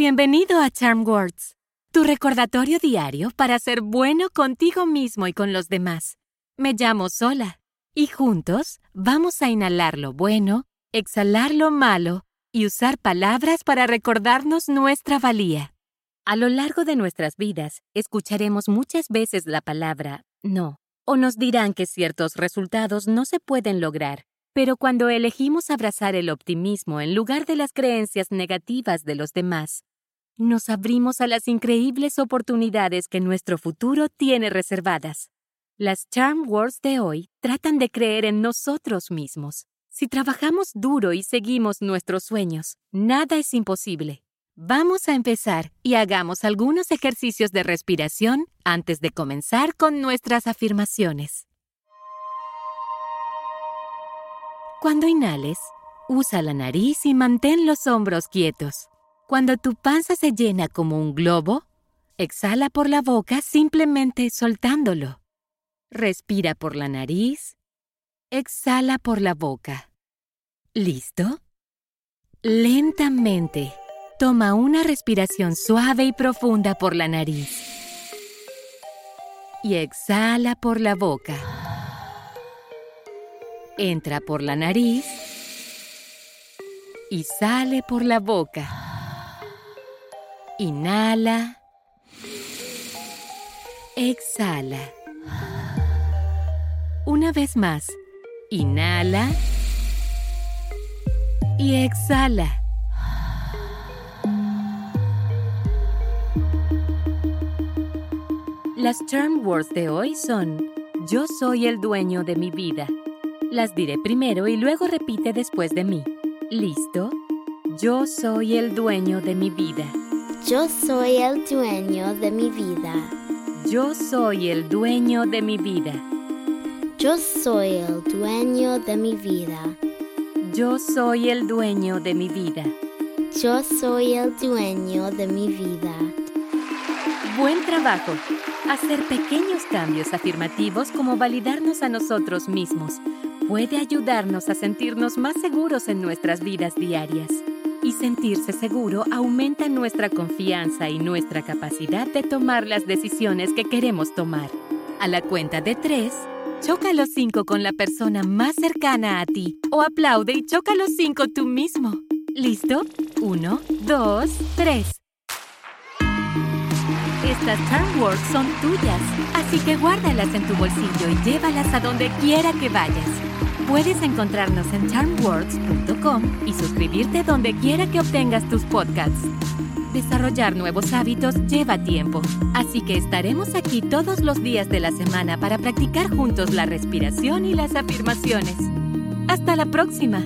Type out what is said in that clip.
Bienvenido a Charm Words, tu recordatorio diario para ser bueno contigo mismo y con los demás. Me llamo Sola y juntos vamos a inhalar lo bueno, exhalar lo malo y usar palabras para recordarnos nuestra valía. A lo largo de nuestras vidas, escucharemos muchas veces la palabra no, o nos dirán que ciertos resultados no se pueden lograr. Pero cuando elegimos abrazar el optimismo en lugar de las creencias negativas de los demás, nos abrimos a las increíbles oportunidades que nuestro futuro tiene reservadas. Las Charm Words de hoy tratan de creer en nosotros mismos. Si trabajamos duro y seguimos nuestros sueños, nada es imposible. Vamos a empezar y hagamos algunos ejercicios de respiración antes de comenzar con nuestras afirmaciones. Cuando inhales, usa la nariz y mantén los hombros quietos. Cuando tu panza se llena como un globo, exhala por la boca simplemente soltándolo. Respira por la nariz, exhala por la boca. ¿Listo? Lentamente, toma una respiración suave y profunda por la nariz. Y exhala por la boca. Entra por la nariz y sale por la boca. Inhala. Exhala. Una vez más. Inhala. Y exhala. Las term words de hoy son Yo soy el dueño de mi vida. Las diré primero y luego repite después de mí. ¿Listo? Yo soy el dueño de mi vida. Yo soy el dueño de mi vida. Yo soy el dueño de mi vida. Yo soy el dueño de mi vida. Yo soy el dueño de mi vida. Yo soy el dueño de mi vida. Buen trabajo. Hacer pequeños cambios afirmativos como validarnos a nosotros mismos puede ayudarnos a sentirnos más seguros en nuestras vidas diarias y sentirse seguro aumenta nuestra confianza y nuestra capacidad de tomar las decisiones que queremos tomar. A la cuenta de tres, choca los cinco con la persona más cercana a ti o aplaude y choca los cinco tú mismo. ¿Listo? Uno, dos, tres. Estas Charm Words son tuyas, así que guárdalas en tu bolsillo y llévalas a donde quiera que vayas. Puedes encontrarnos en charmwords.com y suscribirte donde quiera que obtengas tus podcasts. Desarrollar nuevos hábitos lleva tiempo, así que estaremos aquí todos los días de la semana para practicar juntos la respiración y las afirmaciones. Hasta la próxima.